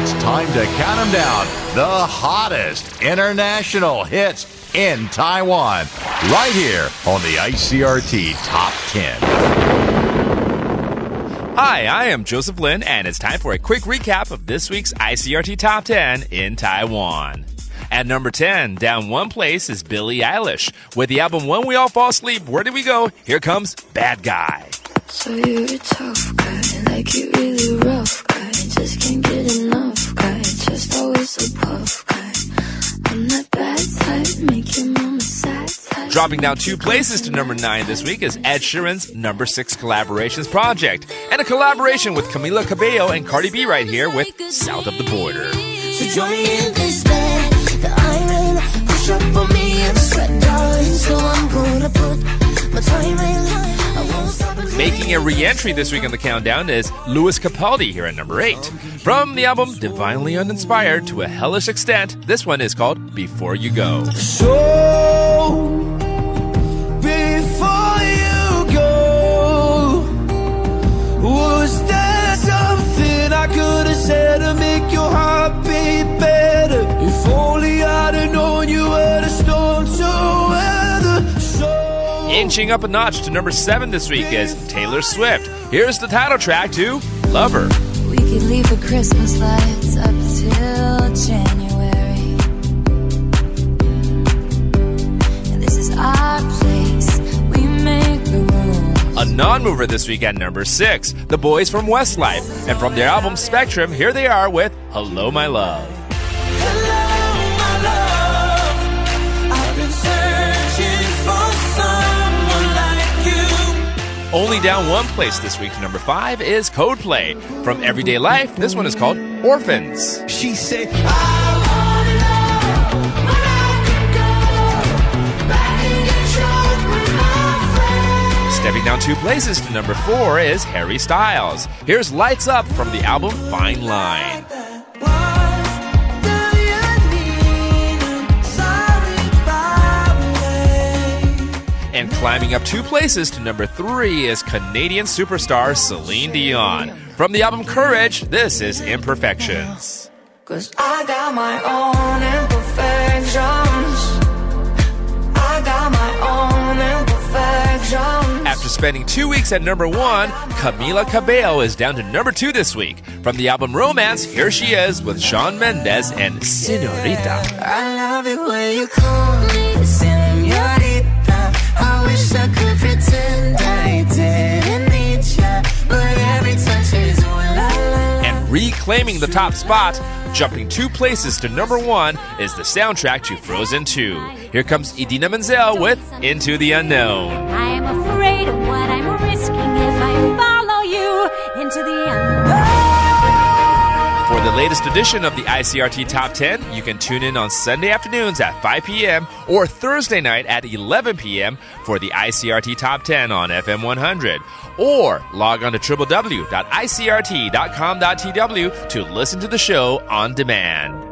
It's time to count them down. The hottest international hits in Taiwan. Right here on the ICRT Top 10. Hi, I am Joseph Lin, and it's time for a quick recap of this week's ICRT Top 10 in Taiwan. At number 10, down one place is Billie Eilish. With the album When We All Fall Asleep, Where Did We Go? Here comes Bad Guy. So you're a tough guy, like you really rough guy. Just can't get enough guy, just always so puff guy. I'm that bad type, make your mama sad type. Dropping down two places to number 9 this week is Ed Sheeran's number 6 collaborations project, and a collaboration with Camila Cabello and Cardi B right here with South of the Border. So join me in this bed, the iron, push up on me and sweat, darling. So I'm gonna Making a re-entry this week on the countdown is Lewis Capaldi here at number 8. From the album Divinely Uninspired to a Hellish Extent, this one is called Before You Go. Inching up a notch to number 7 this week is Taylor Swift. Here's the title track to Lover. We could leave the Christmas lights up till January. And this is our place. We make the rules. A non-mover this week at number 6, The Boys from Westlife. And from their album Spectrum, here they are with Hello My Love. Only down one place this week to number 5 is Coldplay. From Everyday Life, this one is called Orphans. She said, I wanna know when I can go back and get drunk with my friends. Stepping down two places to number 4 is Harry Styles. Here's Lights Up from the album Fine Line. And climbing up two places to number 3 is Canadian superstar Celine Dion. From the album Courage, this is Imperfections. Cause I got my own imperfections. I got my own imperfections. After spending two weeks at number one, Camila Cabello is down to number two this week. From the album Romance, here she is with Shawn Mendes and Senorita. I love it when you call me And reclaiming the top spot, jumping two places to number one, is the soundtrack to Frozen 2. Here comes Idina Menzel with Into the Unknown. Edition of the ICRT Top 10, you can tune in on Sunday afternoons at 5 p.m. or Thursday night at 11 p.m. for the ICRT Top 10 on FM 100. Or log on to www.icrt.com.tw to listen to the show on demand.